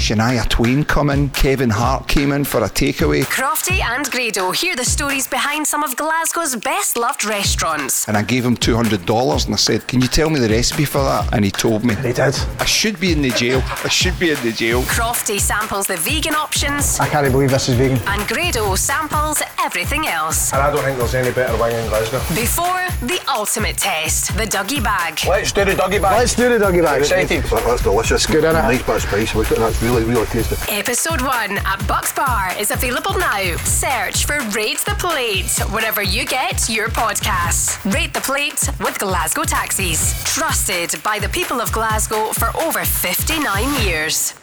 Shania Twain come in, Kevin Hart came in for a takeaway. Crofty and Grado hear the stories behind some of Glasgow's best loved restaurants. And I gave him $200 and I said, Can you tell me the recipe for that? And he told me. He did. I should be in the jail. I should be in the jail. Crofty samples the vegan options. I can't believe this is vegan. And Grado samples everything else. And I don't think there's any better wing in Glasgow. Before the ultimate test, the Dougie bag. Let's do the doggy bag. Let's do the doggy bag. Excited. That's delicious. Good, innit? Nice bit of spice with it. That's really, really really tasty. Episode 1 at Bucks Bar is available now. Search for Rate the Plate wherever you get your podcasts. Rate the Plate with Glasgow Taxis. Trusted by the people of Glasgow for over 59 years.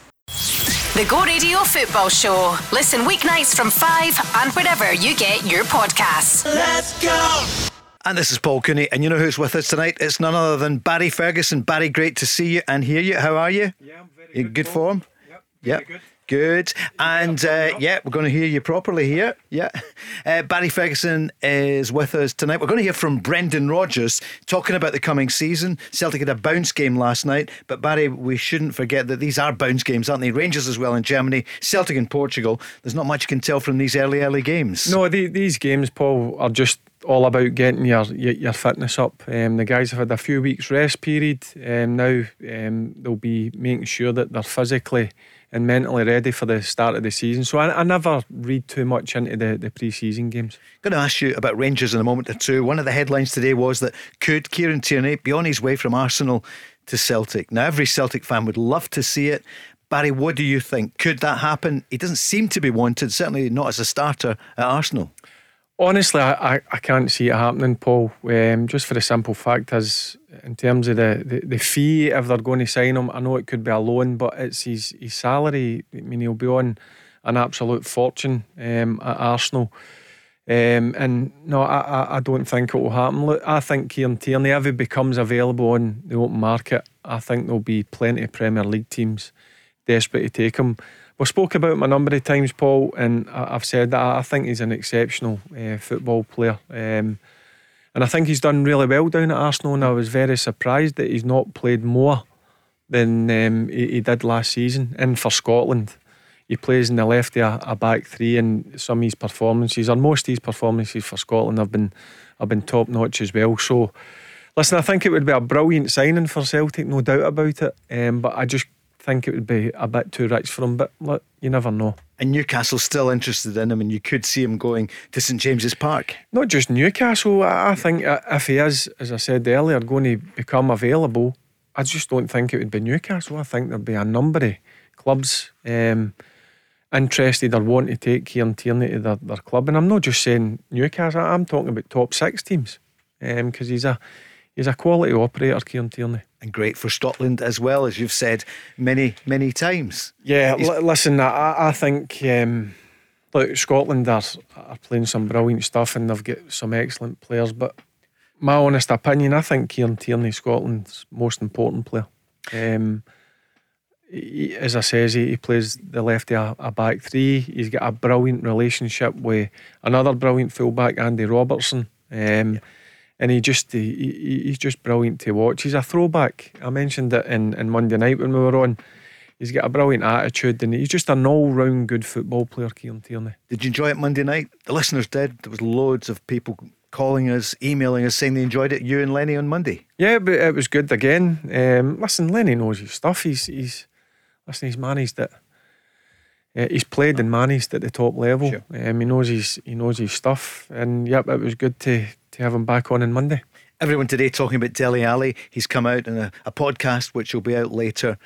The Go Radio Football Show. Listen weeknights from 5 and wherever you get your podcasts. Let's go! And this is Paul Cooney, and you know who's with us tonight? It's none other than Barry Ferguson. Barry, great to see you and hear you. How are you? Yeah, I'm very In good. good Paul. form? Yep. Yep. Good. Good. And uh, yeah, we're going to hear you properly here. Yeah. Uh, Barry Ferguson is with us tonight. We're going to hear from Brendan Rodgers talking about the coming season. Celtic had a bounce game last night, but Barry, we shouldn't forget that these are bounce games, aren't they? Rangers as well in Germany, Celtic in Portugal. There's not much you can tell from these early, early games. No, the, these games, Paul, are just all about getting your your, your fitness up. Um, the guys have had a few weeks rest period. Um, now um, they'll be making sure that they're physically and mentally ready for the start of the season. So I, I never read too much into the, the pre-season games. going to ask you about Rangers in a moment or two. One of the headlines today was that could Kieran Tierney be on his way from Arsenal to Celtic? Now, every Celtic fan would love to see it. Barry, what do you think? Could that happen? He doesn't seem to be wanted, certainly not as a starter at Arsenal. Honestly, I, I, I can't see it happening, Paul. Um, just for the simple fact is, in terms of the, the, the fee, if they're going to sign him, I know it could be a loan, but it's his, his salary. I mean, he'll be on an absolute fortune um, at Arsenal. Um, and no, I, I, don't think it will happen. Look, I think Kieran Tierney, if he becomes available on the open market, I think there'll be plenty of Premier League teams desperate to take him. We've spoke about him a number of times, Paul, and I've said that I think he's an exceptional uh, football player. Um, and I think he's done really well down at Arsenal, and I was very surprised that he's not played more than um, he, he did last season. And for Scotland, he plays in the left a, a back three, and some of his performances, or most of his performances for Scotland, have been have been top notch as well. So, listen, I think it would be a brilliant signing for Celtic, no doubt about it. Um, but I just think it would be a bit too rich for him. But look, you never know. And Newcastle's still interested in him, and you could see him going to St James's Park. Not just Newcastle. I I think uh, if he is, as I said earlier, going to become available, I just don't think it would be Newcastle. I think there'd be a number of clubs um, interested or want to take Kieran Tierney to their, their club. And I'm not just saying Newcastle. I'm talking about top six teams because he's a he's a quality operator, Kieran Tierney. And great for Scotland as well, as you've said many, many times. Yeah, l- listen, I, I think um, look, Scotland are, are playing some brilliant stuff and they've got some excellent players. But my honest opinion, I think Kieran Tierney, Scotland's most important player. Um, he, as I says, he, he plays the left of a, a back three. He's got a brilliant relationship with another brilliant fullback, Andy Robertson. Um, And he just he, he, he's just brilliant to watch. He's a throwback. I mentioned it in, in Monday night when we were on. He's got a brilliant attitude and he's just an all round good football player, Kieran Tierney. Did you enjoy it Monday night? The listeners did. There was loads of people calling us, emailing us, saying they enjoyed it. You and Lenny on Monday. Yeah, but it was good again. Um, listen, Lenny knows his stuff. He's he's listen, he's managed it. Uh, he's played and managed at the top level. Sure. Um, he knows his he knows his stuff, and yep, it was good to to have him back on on Monday. Everyone today talking about Dele Ali. He's come out in a, a podcast which will be out later,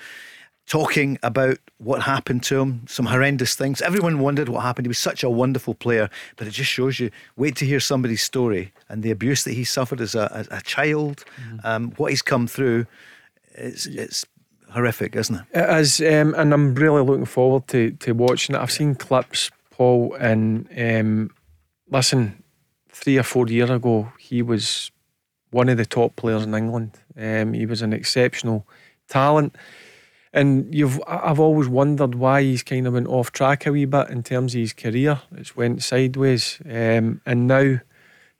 talking about what happened to him, some horrendous things. Everyone wondered what happened. He was such a wonderful player, but it just shows you. Wait to hear somebody's story and the abuse that he suffered as a, as a child, um, what he's come through. It's it's horrific, isn't it? It is, um, and I'm really looking forward to to watching it. I've seen clips, Paul, and um, listen, three or four years ago, he was one of the top players in England. Um, he was an exceptional talent, and you've I've always wondered why he's kind of went off track a wee bit in terms of his career. It's went sideways, um, and now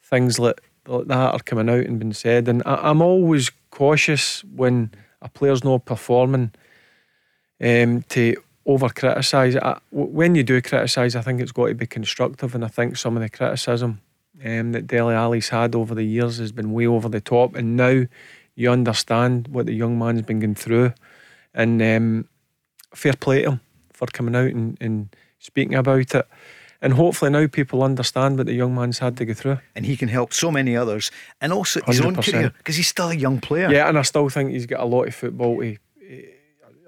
things like, like that are coming out and being said. And I, I'm always cautious when a player's not performing um, to over criticise. When you do criticise, I think it's got to be constructive, and I think some of the criticism um, that Dele Ali's had over the years has been way over the top, and now you understand what the young man's been going through, and um, fair play to him for coming out and, and speaking about it. And hopefully now people understand what the young man's had to go through. And he can help so many others and also his 100%. own career because he's still a young player. Yeah, and I still think he's got a lot of football to,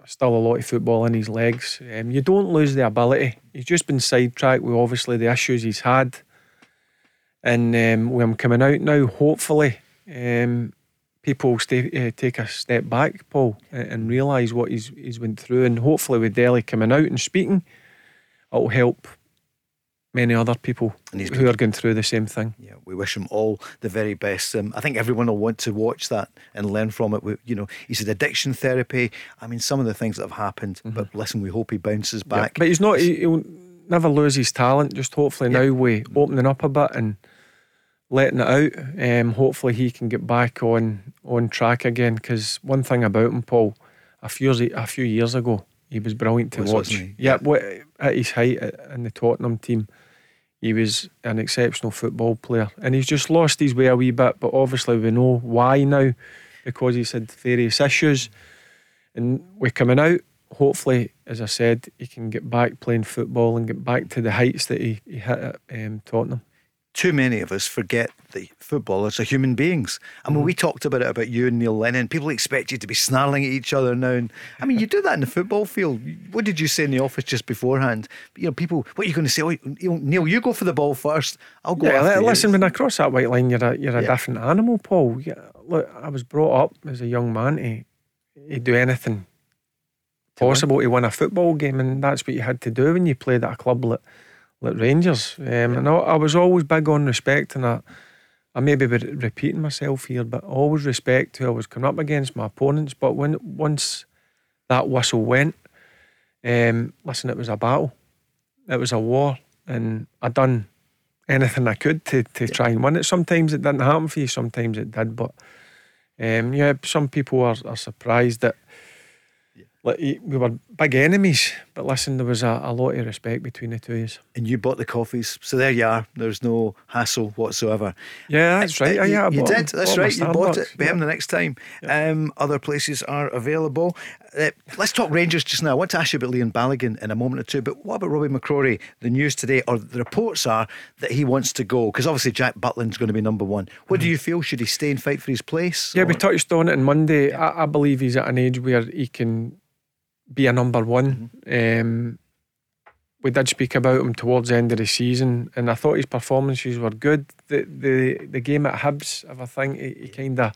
still a lot of football in his legs. Um, you don't lose the ability. He's just been sidetracked with obviously the issues he's had. And um, with him coming out now, hopefully um, people stay, uh, take a step back, Paul, and, and realise what he's, he's went through. And hopefully with Dele coming out and speaking, it'll help many other people who are going through the same thing. Yeah, we wish him all the very best. Um, I think everyone will want to watch that and learn from it. We, you know, he said addiction therapy. I mean, some of the things that have happened. Mm-hmm. But listen, we hope he bounces back. Yeah, but he's not. He, will never lose his talent. Just hopefully yeah. now we opening up a bit and letting it out. Um, hopefully he can get back on on track again. Because one thing about him, Paul, a few years a few years ago, he was brilliant to was, watch. Yeah, yeah, at his height in the Tottenham team. He was an exceptional football player and he's just lost his way a wee bit but obviously we know why now because he's had various issues. And we're coming out hopefully as I said he can get back playing football and get back to the heights that he, he hit at um, Tottenham too many of us forget that footballers are human beings. I mean, mm. we talked about it about you and Neil Lennon. People expect you to be snarling at each other now. And I mean, you do that in the football field. What did you say in the office just beforehand? You know, people, what are you going to say? Oh, Neil, you go for the ball first. I'll go. Yeah, listen, you. when I cross that white line, you're a, you're a yeah. different animal, Paul. Yeah, look, I was brought up as a young man to, to do anything possible to win a football game, and that's what you had to do when you played at a club like like Rangers. Um, yeah. And I, I, was always big on respect, and I, I may be repeating myself here, but always respect who I was coming up against, my opponents. But when once that whistle went, um, listen, it was a battle, it was a war, and I done anything I could to, to try and win it. Sometimes it didn't happen for you, sometimes it did, but um, yeah, some people are, are surprised that like, we were big enemies, but listen, there was a, a lot of respect between the two of us. And you bought the coffees, so there you are. There's no hassle whatsoever. Yeah, that's right. Uh, yeah, you, you did. That's right. You bought it. Be him the next time. Um, other places are available. Uh, let's talk Rangers just now. I want to ask you about Leon Balogun in a moment or two, but what about Robbie McCrorie? The news today, or the reports are that he wants to go because obviously Jack Butland's going to be number one. What mm-hmm. do you feel? Should he stay and fight for his place? Yeah, or? we touched on it on Monday. Yeah. I, I believe he's at an age where he can be a number one. Mm-hmm. Um, we did speak about him towards the end of the season, and I thought his performances were good. The the the game at Hibs, if I think he, he kind of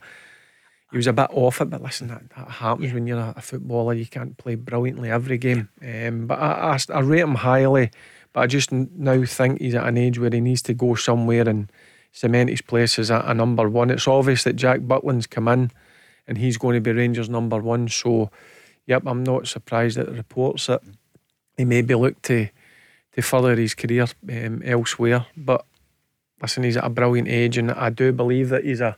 he was a bit off it, but listen, that, that happens when you're a, a, footballer. You can't play brilliantly every game. Um, but I, I, I rate him highly, but I just now think he's at an age where he needs to go somewhere and cement his place as a, a number one. It's obvious that Jack Butland's come in, and he's going to be Rangers number one. So yep, I'm not surprised at the reports that he maybe look to to further his career um, elsewhere. But listen, he's at a brilliant age, and I do believe that he's a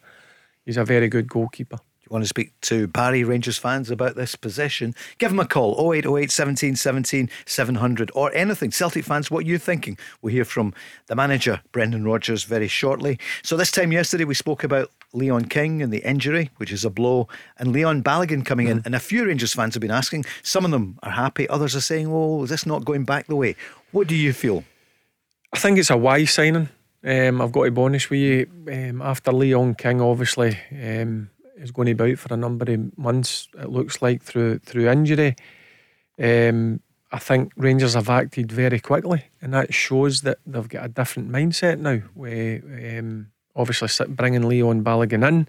he's a very good goalkeeper. Do you want to speak to Barry Rangers fans about this possession? Give him a call 0808 17 17 700 or anything. Celtic fans, what are you thinking? We'll hear from the manager, Brendan Rodgers, very shortly. So, this time yesterday, we spoke about Leon King and the injury, which is a blow, and Leon Balogun coming mm. in. And a few Rangers fans have been asking. Some of them are happy, others are saying, "Oh, is this not going back the way?" What do you feel? I think it's a wise signing. Um, I've got to be honest with you. Um, after Leon King, obviously, um, is going to be out for a number of months. It looks like through through injury. Um, I think Rangers have acted very quickly, and that shows that they've got a different mindset now. Where um, obviously bringing Leon Balogun in.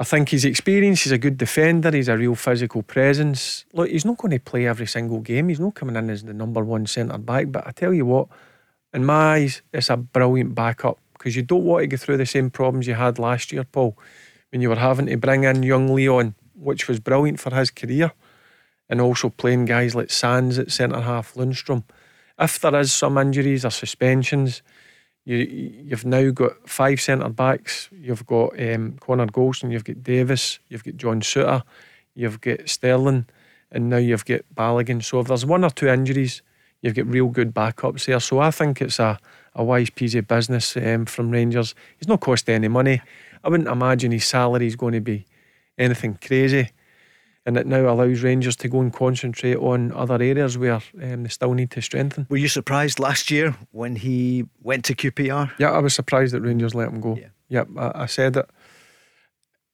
I think his experience, he's a good defender, he's a real physical presence. Look, he's not going to play every single game, he's not coming in as the number one centre back, but I tell you what, in my eyes, it's a brilliant backup because you don't want to go through the same problems you had last year, Paul, when you were having to bring in young Leon, which was brilliant for his career, and also playing guys like Sands at centre half, Lundstram. If there is some injuries or suspensions, you you've now got five centre backs. You've got um, Connor Goldson, you've got Davis, you've got John Souttar, you've got Sterling, and now you've got Balogun. So if there's one or two injuries, you've got real good backups there. So I think it's a, a wise piece of business um, from Rangers. He's not cost any money. I wouldn't imagine his salary is going to be anything crazy. And it now allows Rangers to go and concentrate on other areas where um, they still need to strengthen. Were you surprised last year when he went to QPR? Yeah, I was surprised that Rangers let him go. Yeah, yep, I, I said that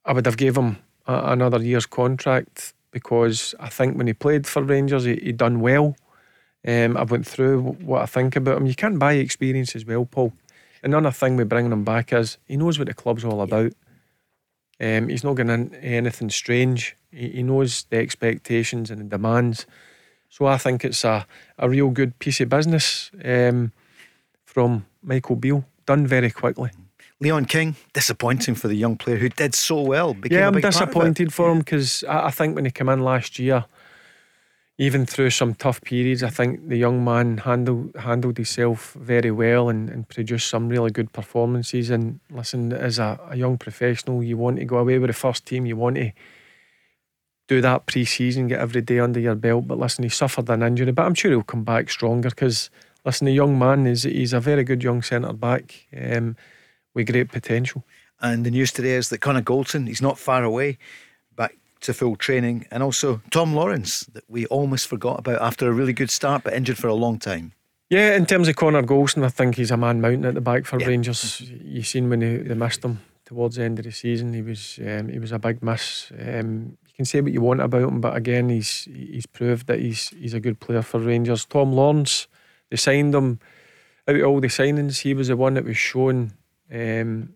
I would have gave him a, another year's contract because I think when he played for Rangers, he, he done well. Um, I went through what I think about him. You can't buy experience as well, Paul. Another thing with bringing him back is he knows what the club's all about. Um, he's not going into anything strange. He, he, knows the expectations and the demands. So I think it's a, a real good piece of business um, from Michael Beale, done very quickly. Leon King, disappointing for the young player who did so well. Yeah, I'm disappointed for him because I, I think when he came in last year, even through some tough periods, I think the young man handled handled himself very well and, and produced some really good performances. And listen, as a, a young professional, you want to go away with the first team. You want to do that pre-season, get every day under your belt. But listen, he suffered an injury, but I'm sure he'll come back stronger because listen, the young man is he's a very good young centre back um, with great potential. And the news today is that Connor Goldson, he's not far away back to full training, and also Tom Lawrence that we almost forgot about after a really good start but injured for a long time. Yeah, in terms of Connor Goldson, I think he's a man mountain at the back for yeah. Rangers. You've seen when they, they, missed him towards the end of the season, he was um, he was a big miss. Um, can say what you want about him, but again, he's he's proved that he's he's a good player for Rangers. Tom Lawrence, they signed him out of all the signings. He was the one that was showing um,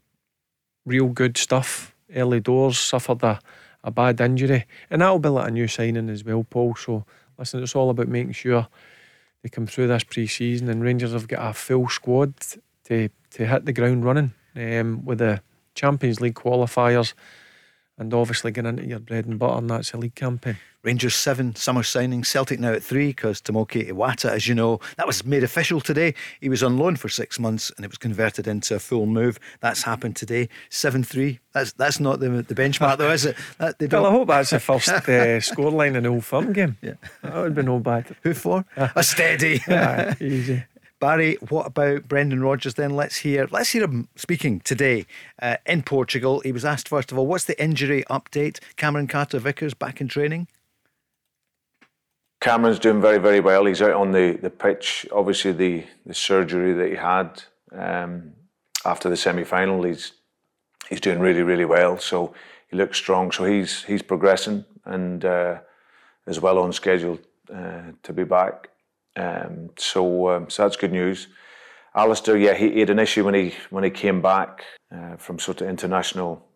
real good stuff early doors. Suffered a a bad injury, and that'll be like a new signing as well, Paul. So listen, it's all about making sure they come through this pre-season, and Rangers have got a full squad to to hit the ground running um, with the Champions League qualifiers, and obviously getting into your bread and butter, and that's the league campaign. Rangers seven summer signing, Celtic now at three because Tomoki Iwata, as you know, that was made official today. He was on loan for six months and it was converted into a full move. That's happened today. Seven three. That's that's not the the benchmark though, is it? That, well, I hope that's the first uh, scoreline in the Old Firm game. Yeah, that would be no bad. Who for? a steady. yeah, easy. Barry, what about Brendan Rodgers then? Let's hear let's hear him speaking today uh, in Portugal. He was asked first of all, what's the injury update? Cameron Carter Vickers back in training. Cameron's doing very, very well. He's out on the, the pitch. Obviously, the, the surgery that he had um, after the semi final, he's he's doing really, really well. So he looks strong. So he's he's progressing and uh, is well on schedule uh, to be back. Um, so um, so that's good news. Alistair, yeah, he, he, had an issue when he when he came back uh, from sort of international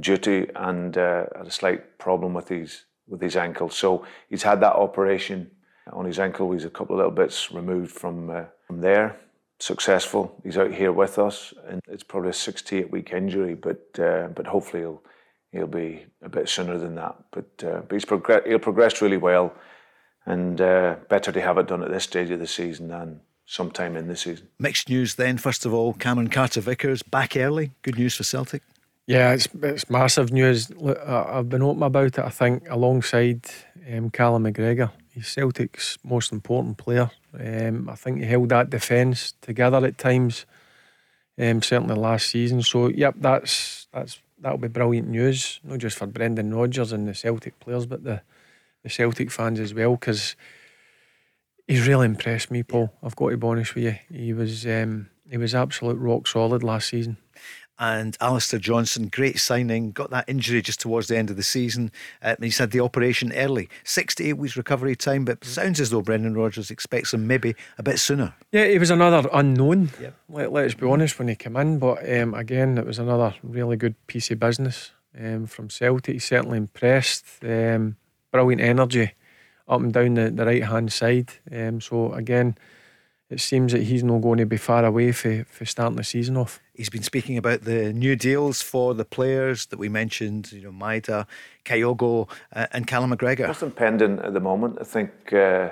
duty and uh, had a slight problem with his with his ankle. So he's had that operation on his ankle. He's a couple of little bits removed from uh, from there. Successful. He's out here with us, and it's probably a six to eight week injury, but uh, but hopefully he'll he'll be a bit sooner than that. But uh, but he's progress. He'll progress really well, and uh, better to have it done at this stage of the season than sometime in the season. Mixed news then. First of all, Cameron Carter Vickers back early. Good news for Celtic. Yeah, it's it's massive news. I've been open about it. I think alongside um, Callum McGregor, he's Celtic's most important player. Um, I think he held that defence together at times. Um, certainly last season. So yep, that's that's that'll be brilliant news, not just for Brendan Rodgers and the Celtic players, but the the Celtic fans as well, because he's really impressed me, Paul. I've got to be honest with you. He was um, he was absolute rock solid last season and Alistair Johnson, great signing, got that injury just towards the end of the season. Uh, he's had the operation early, six to eight weeks recovery time, but sounds as though Brendan Rodgers expects him maybe a bit sooner. Yeah, he was another unknown. Yep. Let, let's be honest when he came in, but um, again, it was another really good piece of business um, from Celtic. He certainly impressed. Um, brilliant energy up and down the, the right hand side. Um, so again it seems that he's not going to be far away for, for starting the season off. He's been speaking about the new deals for the players that we mentioned, you know, Maeda, Kyogo, uh, and Callum McGregor. Nothing pending at the moment. I think uh,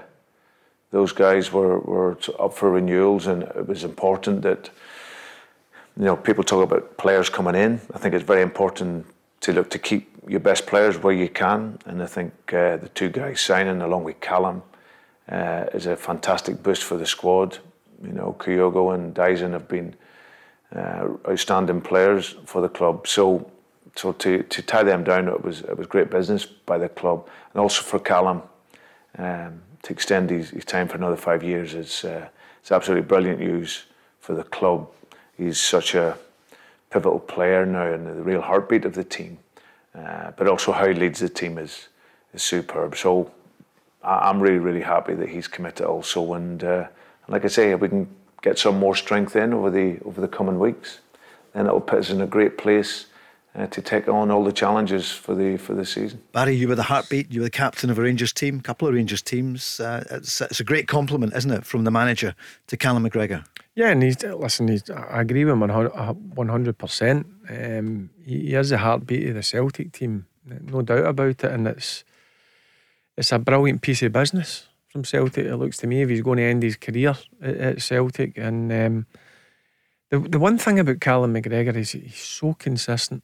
those guys were, were up for renewals, and it was important that, you know, people talk about players coming in. I think it's very important to look to keep your best players where you can. And I think uh, the two guys signing along with Callum uh, is a fantastic boost for the squad. You know, Kyogo and Daizen have been uh, outstanding players for the club. So, so to, to tie them down, it was it was great business by the club, and also for Callum um, to extend his, his, time for another five years is uh, it's absolutely brilliant news for the club. He's such a pivotal player now and the real heartbeat of the team. Uh, but also how he leads the team is is superb. So I'm really really happy that he's committed also. And uh, like I say, if we can get some more strength in over the over the coming weeks, then it'll put us in a great place. Uh, to take on all the challenges for the for the season. Barry, you were the heartbeat. You were the captain of a Rangers team, a couple of Rangers teams. Uh, it's, it's, a great compliment, isn't it, from the manager to Callum McGregor? Yeah, and he's listen. He's, I agree with him one hundred percent. Um, he is the heartbeat of the Celtic team, no doubt about it, and it's it's a brilliant piece of business from Celtic. It looks to me if he's going to end his career at, at Celtic, and um, the the one thing about Callum McGregor is he's so consistent,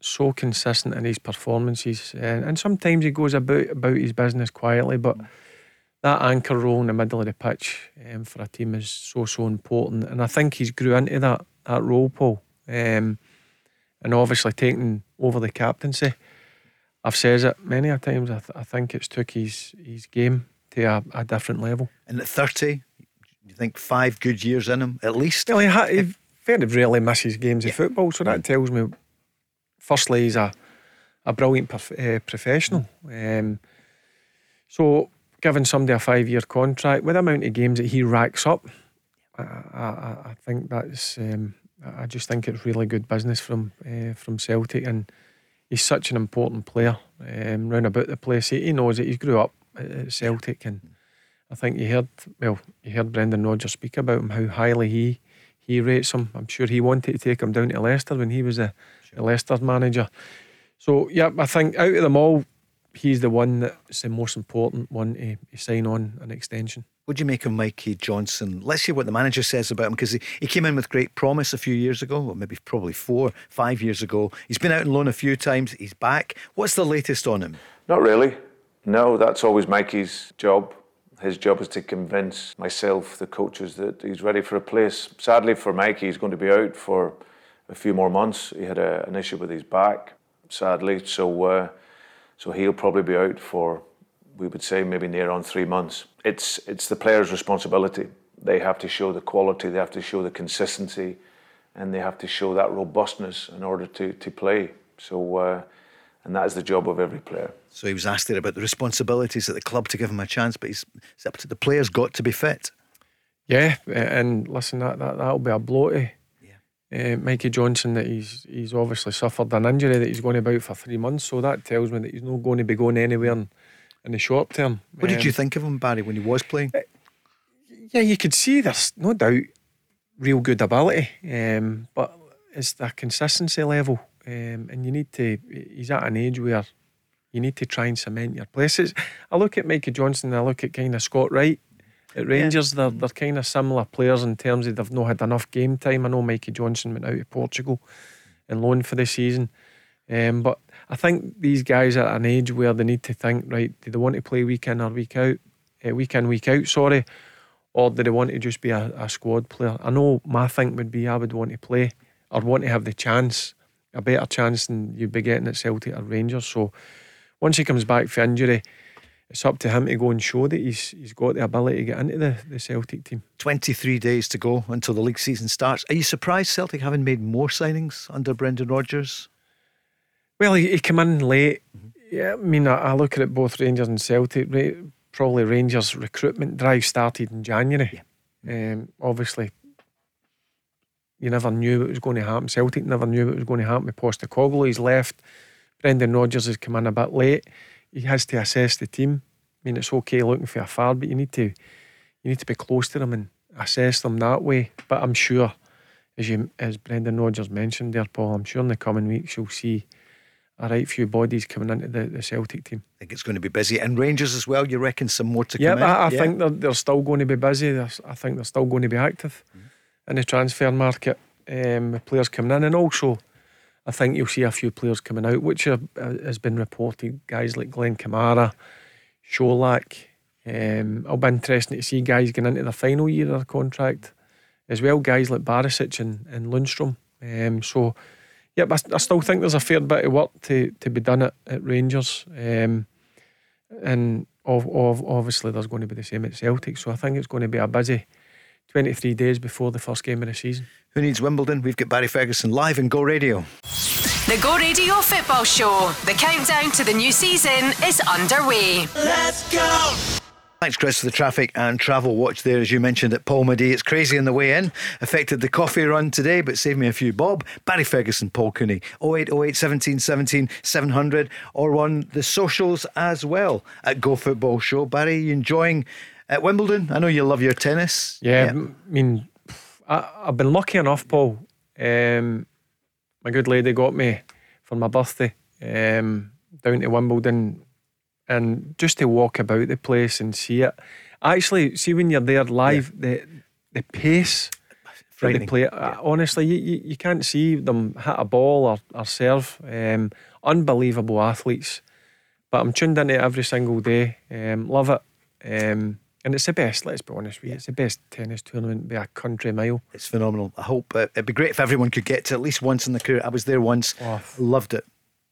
so consistent in his performances, and, and sometimes he goes about about his business quietly, but that anchor role in the middle of the pitch um, for a team is so so important, and I think he's grew into that that role, Paul, um, and obviously taking over the captaincy. I've said it many a times. I, th- I think it's took his his game to a, a different level. And at 30, you think five good years in him at least? Well, he, ha- he very rarely misses games yeah. of football, so that tells me, firstly, he's a, a brilliant uh, professional. Um, so, giving somebody a five year contract with the amount of games that he racks up, I, I, I think that's. Um, I just think it's really good business from uh, from Celtic, and he's such an important player um, round about the place. He, he knows it. He grew up at Celtic, and I think you heard well, you heard Brendan Rodgers speak about him how highly he he rates him. I'm sure he wanted to take him down to Leicester when he was a, sure. a manager. So yeah, I think out of them all, he's the one that's the most important one to, to sign on an extension. What do you make of Mikey Johnston? Let's hear what the manager says about him because he, he came in with great promise a few years ago, or maybe probably four, five years ago. He's been out on loan a few times. He's back. What's the latest on him? Not really. No, that's always Mikey's job. His job is to convince myself, the coaches, that he's ready for a place. Sadly for Mikey, he's going to be out for a few more months. He had a, an issue with his back, sadly, so uh, so he'll probably be out for, we would say, maybe near on three months. It's it's the player's responsibility. They have to show the quality, they have to show the consistency, and they have to show that robustness in order to to play. So. Uh, and that is the job of every player. So he was asked there about the responsibilities at the club to give him a chance, but he's it's up to the players got to be fit. Yeah, and listen, that that that'll be a blow to yeah. Uh, Mikey Johnston that he's he's obviously suffered an injury that he's going about for three months. So that tells me that he's not going to be going anywhere in, in the short term. What um, did you um, think of him, Barry, when he was playing? Uh, yeah, you could see there's no doubt real good ability, um, but it's the consistency level um, and you need to, he's at an age where you need to try and cement your places. I look at Mikey Johnston I look at kind of Scott Wright at Rangers. Yeah. They're, they're kind of similar players in terms of they've not had enough game time. I know Mikey Johnston went out to Portugal and loan for the season. Um, but I think these guys are at an age where they need to think, right, do they want to play week in or week out? Uh, week in, week out, sorry. Or do they want to just be a, a squad player? I know my think would be I would want to play or want to have the chance a better chance than you'd be getting at Celtic or Rangers. So once he comes back for injury, it's up to him to go and show that he's he's got the ability to get into the, the Celtic team. 23 days to go until the league season starts. Are you surprised Celtic haven't made more signings under Brendan Rodgers? Well, he, he came in late. Mm-hmm. Yeah, I mean, I, I, look at it both Rangers and Celtic. Probably Rangers recruitment drive started in January. Yeah. Um, obviously, you never knew what was going to happen. Celtic never knew what was going to happen with Postecoglou. He's left. Brendan Rodgers has come in a bit late. He has to assess the team. I mean, it's okay looking for a far, but you need to you need to be close to them and assess them that way. But I'm sure, as you as Brendan Rodgers mentioned there, Paul, I'm sure in the coming weeks you'll see a right few bodies coming into the, the Celtic team. I think it's going to be busy. And Rangers as well, you reckon some more to yeah, come I, I yeah, I think they're, they're still going to be busy. They're, I think they're still going to be active. Mm in the transfer market um, with players coming in, and also I think you'll see a few players coming out, which are, uh, has been reported. Guys like Glenn Kamara, Colak. Um, it'll be interesting to see guys getting into the final year of their contract as well. Guys like Barisic and, and Lundstram. Um, so, yeah, I, I, still think there's a fair bit of work to, to be done at, at Rangers. Um, and of, of, obviously, there's going to be the same at Celtic. So, I think it's going to be a busy 23 days before the first game of the season. Who needs Wimbledon? We've got Barry Ferguson live in Go Radio. The Go Radio Football Show. The countdown to the new season is underway. Let's go! Thanks, Chris, for the traffic and travel watch there. As you mentioned at Polmadie, it's crazy on the way in. Affected the coffee run today, but saved me a few bob. Barry Ferguson, Paul Cooney, 0808 17 17 700, or on the socials as well at Go Football Show. Barry, you enjoying at Wimbledon? I know you love your tennis. Yeah, yeah. I mean, I, have been lucky enough, Paul. Um, my good lady got me for my birthday um, down to Wimbledon and just to walk about the place and see it. Actually, see when you're there live, yeah. the the pace for the play. Yeah. Honestly, you, you, you, can't see them hit a ball or, or serve. Um, unbelievable athletes. But I'm tuned into it every single day. Um, love it. Um, and it's the best, let's be honest with you. It's the best tennis tournament by a country mile. It's phenomenal. I hope uh, it'd be great if everyone could get to at least once in the career. I was there once, oh. loved it.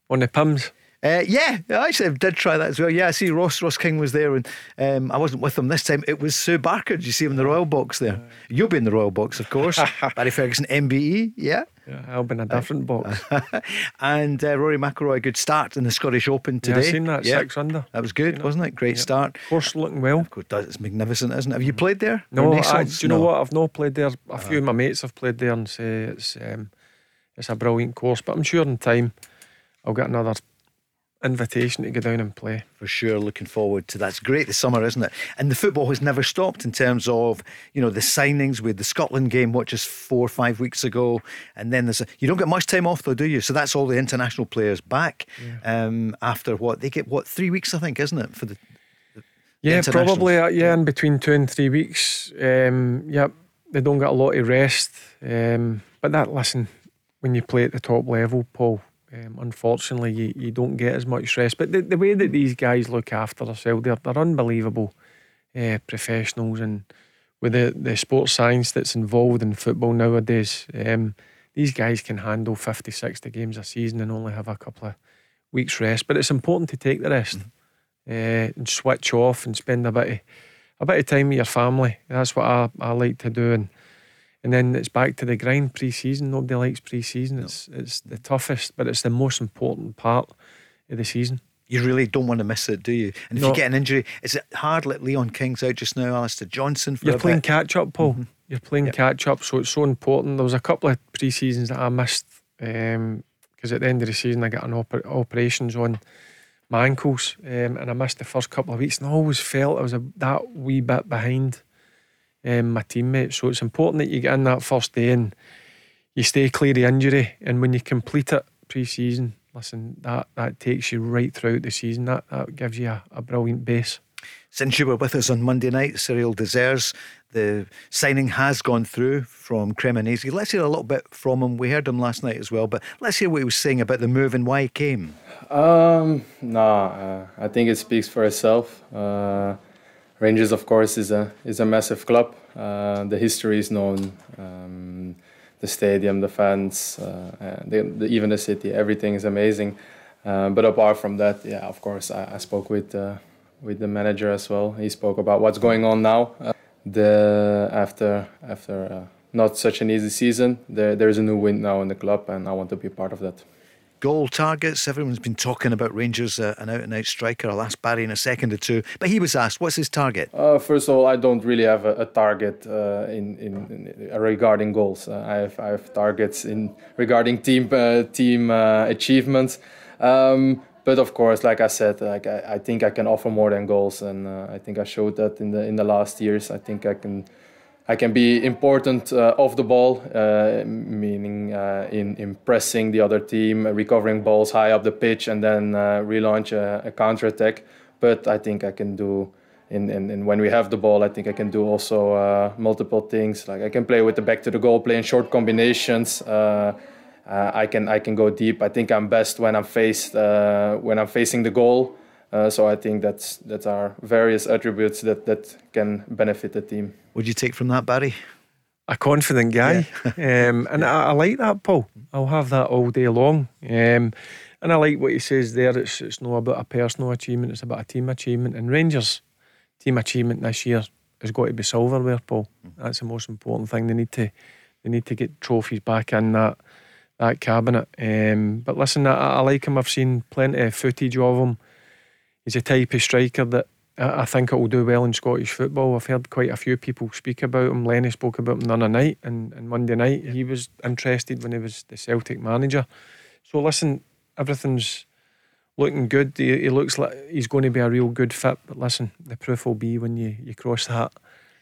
On the Pimm's? Uh, yeah, I actually, I did try that as well. Yeah, I see Ross Ross King was there, and um, I wasn't with him this time. It was Sue Barker. Did you see him in the Royal Box there? You'll be in the Royal Box, of course. Barry Ferguson, MBE, yeah. Yeah, I'll be in a different box. and uh, Rory McIlroy, good start in the Scottish Open today. Yeah, I seen that yeah. six under. That was good, wasn't it? Great yeah. start. Course looking well. Of course, it's magnificent, isn't it? Have you played there? No, I, do you know what? I've not played there. A few uh, of my mates have played there and say it's um, it's a brilliant course. But I'm sure in time I'll get another invitation to go down and play. For sure, looking forward to that. It's great this summer, isn't it? And the football has never stopped in terms of, you know, the signings with the Scotland game, what, just four or five weeks ago. And then there's a, you don't get much time off though, do you? So that's all the international players back yeah. um, after what? They get, what, three weeks, I think, isn't it, for the. the yeah, probably, uh, yeah, in between two and three weeks. Um, yep, they don't get a lot of rest. Um, but that, listen, when you play at the top level, Paul, um, unfortunately, you, you don't get as much stress. But the, the way that these guys look after themselves, they're, they're unbelievable uh, professionals. And with the, the sports science that's involved in football nowadays, um, these guys can handle 50, 60 games a season and only have a couple of weeks' rest. But it's important to take the rest mm-hmm. uh, and switch off and spend a bit of, a bit of time with your family. That's what I, I like to do. And and then it's back to the grind pre-season. Nobody likes pre-season. It's no. it's the toughest, but it's the most important part of the season. You really don't want to miss it, do you? And if no. you get an injury, is it hard? Like Leon King's out just now, Alistair Johnston. For You're playing catch up, Paul. Mm-hmm. You're playing yep. catch up, so it's so important. There was a couple of pre seasons that I missed because um, at the end of the season I got an oper- operations on my ankles, um, and I missed the first couple of weeks, and I always felt I was a, that wee bit behind um, my teammates. So it's important that you get in that first day and you stay clear of injury. And when you complete it pre-season, listen, that that takes you right throughout the season. That that gives you a, a brilliant base. Since you were with us on Monday night, Cyril Dessers, the signing has gone through from Cremonese. Let's hear a little bit from him. We heard him last night as well, but let's hear what he was saying about the move and why he came. Um, nah, uh, I think it speaks for itself. Uh, Rangers, of course, is a is a massive club. Uh, the history is known, um, the stadium, the fans, uh, the, the, even the city. Everything is amazing. Uh, but apart from that, yeah, of course, I, I spoke with uh, with the manager as well. He spoke about what's going on now. Uh, the after after uh, not such an easy season, there there is a new wind now in the club, and I want to be part of that goal targets. Everyone's been talking about Rangers, uh, an out and out striker. I'll ask Barry in a second or two. But he was asked, what's his target? Uh, first of all, I don't really have a, a target uh, in, in, in, uh, regarding goals. Uh, I, have, I have targets in regarding team uh, team achievements. Um, but of course, like I said, like I, I, think I can offer more than goals, and I think I showed that in the in the last years. I think I can I can be important uh, off the ball, uh, meaning uh, in, in pressing the other team, recovering balls high up the pitch, and then uh, relaunch a, a counter attack. But I think I can do, in, in, in, when we have the ball, I think I can do also uh, multiple things. Like I can play with the back to the goal, playing short combinations. Uh, I can I can go deep. I think I'm best when I'm faced when I'm facing the goal. Uh, so I think that's that are various attributes that that can benefit the team. What do you take from that, Barry? A confident guy, yeah. um, and I, I, like that, Paul. I'll have that all day long. Um, and I like what he says there. It's it's not about a personal achievement; it's about a team achievement. And Rangers' team achievement this year has got to be silverware, Paul. Mm-hmm. That's the most important thing. They need to they need to get trophies back in that that cabinet. Um, but listen, I, I, like him. I've seen plenty of footage of him. He's a type of striker that I, think it will do well in Scottish football. I've heard quite a few people speak about him. Lenny spoke about him the other night and, and Monday night. He was interested when he was the Celtic manager. So listen, everything's looking good. He, he, looks like he's going to be a real good fit. But listen, the proof will be when you, you cross that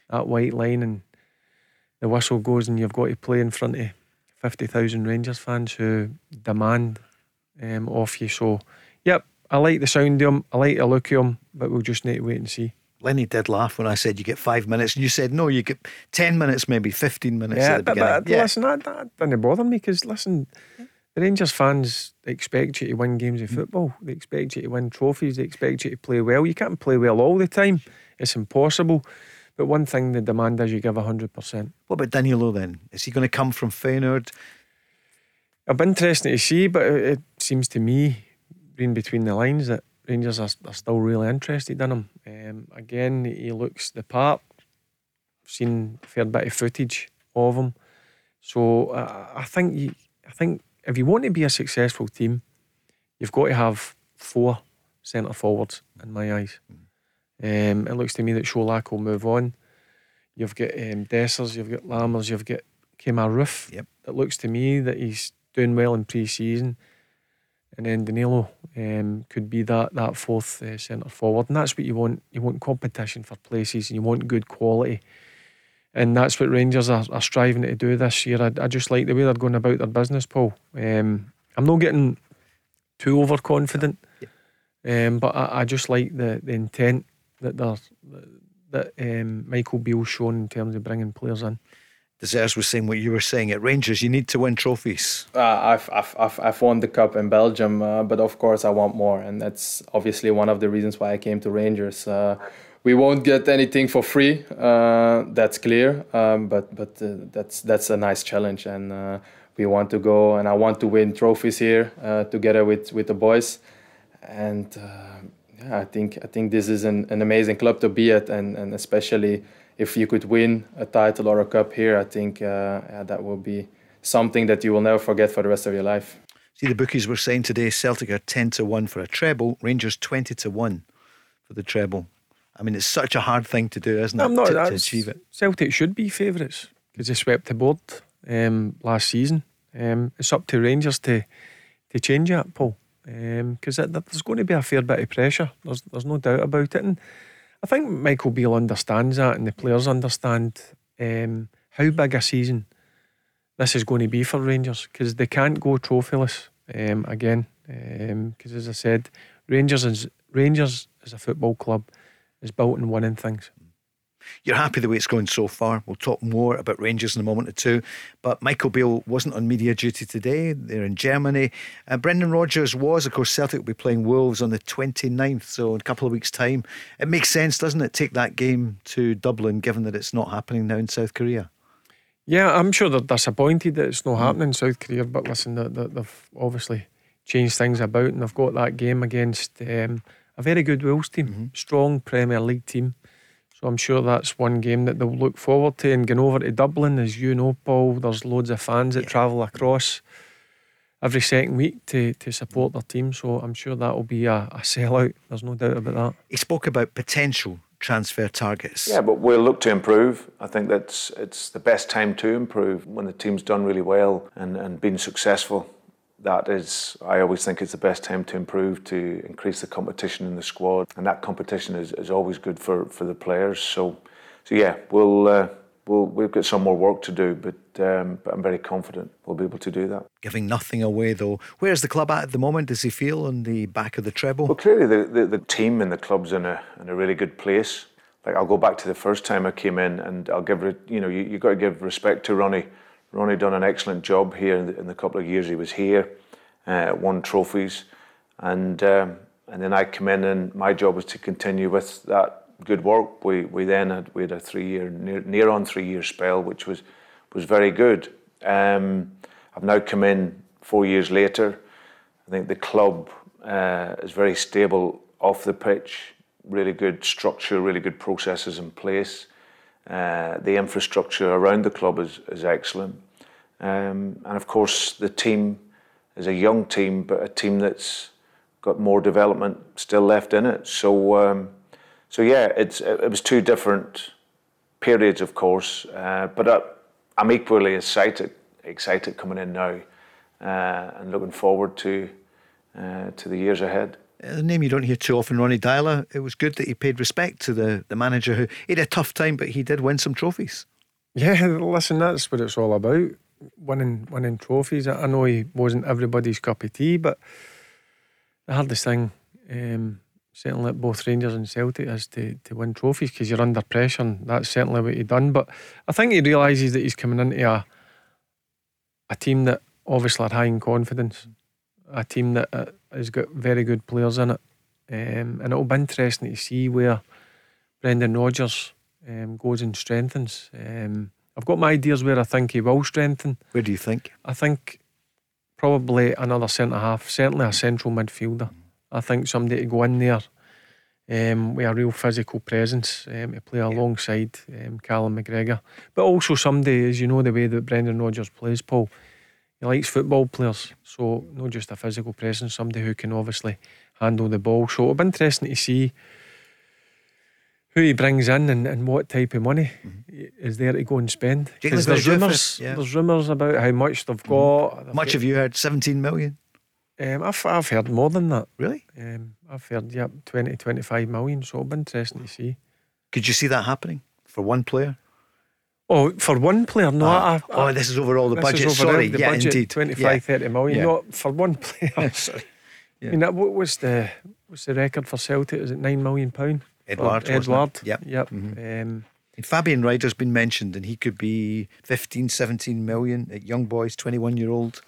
that white line and the whistle goes and you've got to play in front of 50,000 Rangers fans who demand um, off you. So, I like the sound of him, I like the look of him, but we'll just need to wait and see. Lenny did laugh when I said you get five minutes, and you said no, you get ten minutes, maybe fifteen minutes. Yeah, but, but yeah. listen, that, that doesn't bother me because listen, the Rangers fans expect you to win games of hmm. football. They expect you to win trophies. They expect you to play well. You can't play well all the time. It's impossible. But one thing the demand is you give 100%. What about Danilo then? Is he going to come from Feyenoord? It'll be interesting to see, but it, seems to me, reading between the lines, that Rangers are, are still really interested in him. Um, again, he looks the part. I've seen a fair bit of footage of him. So uh, I think you, I think if you want to be a successful team, you've got to have four centre forwards in my eyes. Mm. Um, it looks to me that Čolak will move on. You've got um, Dessers, you've got Lammers, you've got Kemar Roofe. Yep. It looks to me that he's doing well in pre-season. And then Danilo um, could be that that fourth uh, centre forward, and that's what you want. You want competition for places, and you want good quality, and that's what Rangers are, are striving to do this year. I, I, just like the way they're going about their business, Paul. Um, I'm not getting too overconfident, um, but I, I, just like the the intent that there's that um, Michael Beale's shown in terms of bringing players in. Dessers was saying what you were saying at Rangers. You need to win trophies. Uh, I've, I've, I've, I've won the cup in Belgium, uh, but of course I want more, and that's obviously one of the reasons why I came to Rangers. Uh, we won't get anything for free, uh, that's clear. Um, but but uh, that's that's a nice challenge, and uh, we want to go, and I want to win trophies here together with with the boys, and yeah, I think I think this is an, an amazing club to be at, and, and especially if you could win a title or a cup here, I think uh, yeah, that will be something that you will never forget for the rest of your life. See, the bookies were saying today Celtic are 10 to 1 for a treble, Rangers 20 to 1 for the treble. I mean, it's such a hard thing to do, isn't it? not, to, to achieve it. Celtic should be favourites because they swept the board um, last season. Um, it's up to Rangers to to change that, Paul because um, there's going to be a fair bit of pressure. There's there's no doubt about it, and I think Michael Beale understands that, and the players understand um, how big a season this is going to be for Rangers because they can't go trophyless um, again. Because um, as I said, Rangers is Rangers as a football club is built on winning things. You're happy the way it's going so far. We'll talk more about Rangers in a moment or two. But Michael Beale wasn't on media duty today. They're in Germany. Uh, Brendan Rodgers was. Of course, Celtic will be playing Wolves on the 29th, so in a couple of weeks' time. It makes sense, doesn't it, take that game to Dublin, given that it's not happening now in South Korea? Yeah, I'm sure they're disappointed that it's not happening in South Korea, but listen, they've obviously changed things about and they've got that game against um, a very good Wolves team, mm-hmm. strong Premier League team. So I'm sure that's one game that they'll look forward to. And going over to Dublin, as you know, Paul, there's loads of fans that yeah. travel across every second week to, to support their team. So I'm sure that will be a, a sellout. There's no doubt about that. He spoke about potential transfer targets. Yeah, but we'll look to improve. I think that's it's the best time to improve when the team's done really well and, and been successful that is, I always think it's the best time to improve, to increase the competition in the squad, and that competition is, is always good for, for the players. So, so yeah, we'll uh, we'll we've got some more work to do, but um, but I'm very confident we'll be able to do that. Giving nothing away though, where's the club at at the moment? Does he feel on the back of the treble? Well, clearly the, the, the team and the club's in a in a really good place. Like I'll go back to the first time I came in, and I'll give you know you you got to give respect to Ronny Ronny done an excellent job here in the, in the couple of years he was here, uh, won trophies, and um, and then I come in and my job was to continue with that good work. We we then had we had a three year near, near on three year spell, which was was very good. Um, I've now come in four years later. I think the club uh, is very stable off the pitch, really good structure, really good processes in place. Uh, the infrastructure around the club is, is excellent. Um, and of course, the team is a young team, but a team that's got more development still left in it. So, um, so yeah, it's it was two different periods, of course, uh, but I, I'm equally excited excited coming in now uh, and looking forward to uh, to the years ahead. A name you don't hear too often, Ronny Deila. It was good that he paid respect to the, the manager who he had a tough time, but he did win some trophies. Yeah, listen, that's what it's all about. Winning winning trophies. I know he wasn't everybody's cup of tea, but the hardest thing, um, certainly at both Rangers and Celtic, is to, to win trophies because you're under pressure, and that's certainly what he done. But I think he realises that he's coming into a a team that obviously are high in confidence, a team that uh, has got very good players in it, um, and it'll be interesting to see where Brendan Rodgers um, goes and strengthens. Um, I've got my ideas where I think he will strengthen. Where do you think? I think probably another centre half, certainly a central midfielder. I think somebody to go in there um, with a real physical presence um, to play alongside um, Callum McGregor. But also somebody, as you know, the way that Brendan Rodgers plays, Paul, he likes football players. So not just a physical presence, somebody who can obviously handle the ball. So it'll be interesting to see who he brings in and, and what type of money mm-hmm. is there to go and spend. Because there's rumours, yeah. there's rumours about how much they've mm-hmm. got. Mm-hmm. Much have you heard? 17 million? Um, I've, I've heard more than that. Really? Um, I've heard, yeah, 20, 25 million. So it'll be interesting to see. Could you see that happening for one player? Oh, for one player? No. Ah. I, I, oh, this is over all the budget. Sorry, the yeah, budget, indeed. 25, yeah. 30 million. Yeah. No, for one player. Oh, sorry. Yeah. I mean, what was the what's the record for Celtic? Is it nine million pound? Edouard. Edward. Yep. Yep. Mm-hmm. Um, Fabian Rieder's been mentioned, and he could be 15, 17 million at young boys, 21 year old.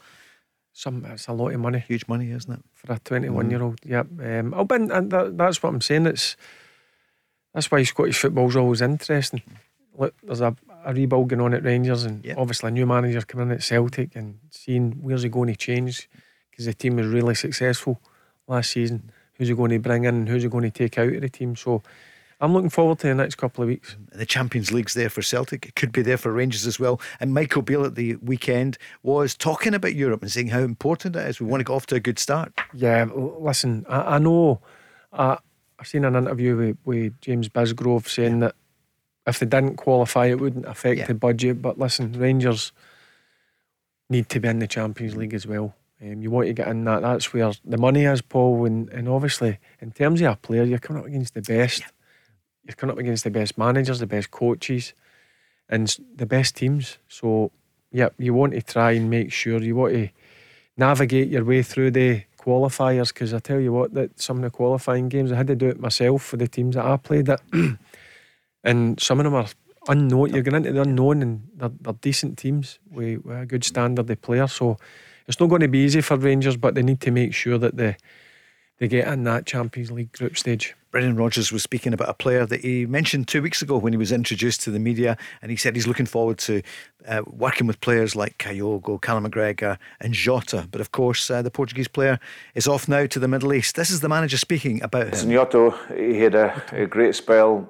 Some it's a lot of money. Huge money, isn't it? For a 21 mm. year old. Yep. Um, and that, that's what I'm saying. It's that's why Scottish football's always interesting. Look, there's a, a rebuild going on at Rangers, and yep. obviously a new manager coming in at Celtic, and seeing where's he going to change because the team was really successful last season. Who's he going to bring in? and Who's he going to take out of the team? So I'm looking forward to the next couple of weeks. The Champions League's there for Celtic. It could be there for Rangers as well. And Michael Beale at the weekend was talking about Europe and saying how important it is. We want to get off to a good start. Yeah, listen, I, I know. I, I've seen an interview with, with James Bisgrove saying yeah. that if they didn't qualify, it wouldn't affect yeah. the budget. But listen, Rangers need to be in the Champions League as well. Um, you want to get in that. That's where the money is, Paul. And, and obviously, in terms of a player, you're coming up against the best. Yeah you're coming up against the best managers, the best coaches, and the best teams. So, yeah, you want to try and make sure you want to navigate your way through the qualifiers. Because I tell you what, that some of the qualifying games I had to do it myself for the teams that I played at, and some of them are unknown. You're going into the unknown, and they're, they're decent teams with, with a good standard of player. So it's not going to be easy for Rangers, but they need to make sure that they they get in that Champions League group stage. Brendan Rodgers was speaking about a player that he mentioned two weeks ago when he was introduced to the media, and he said he's looking forward to uh, working with players like Kyogo, Callum McGregor, and Jota. But of course, uh, the Portuguese player is off now to the Middle East. This is the manager speaking about him. Jota, he had a, a great spell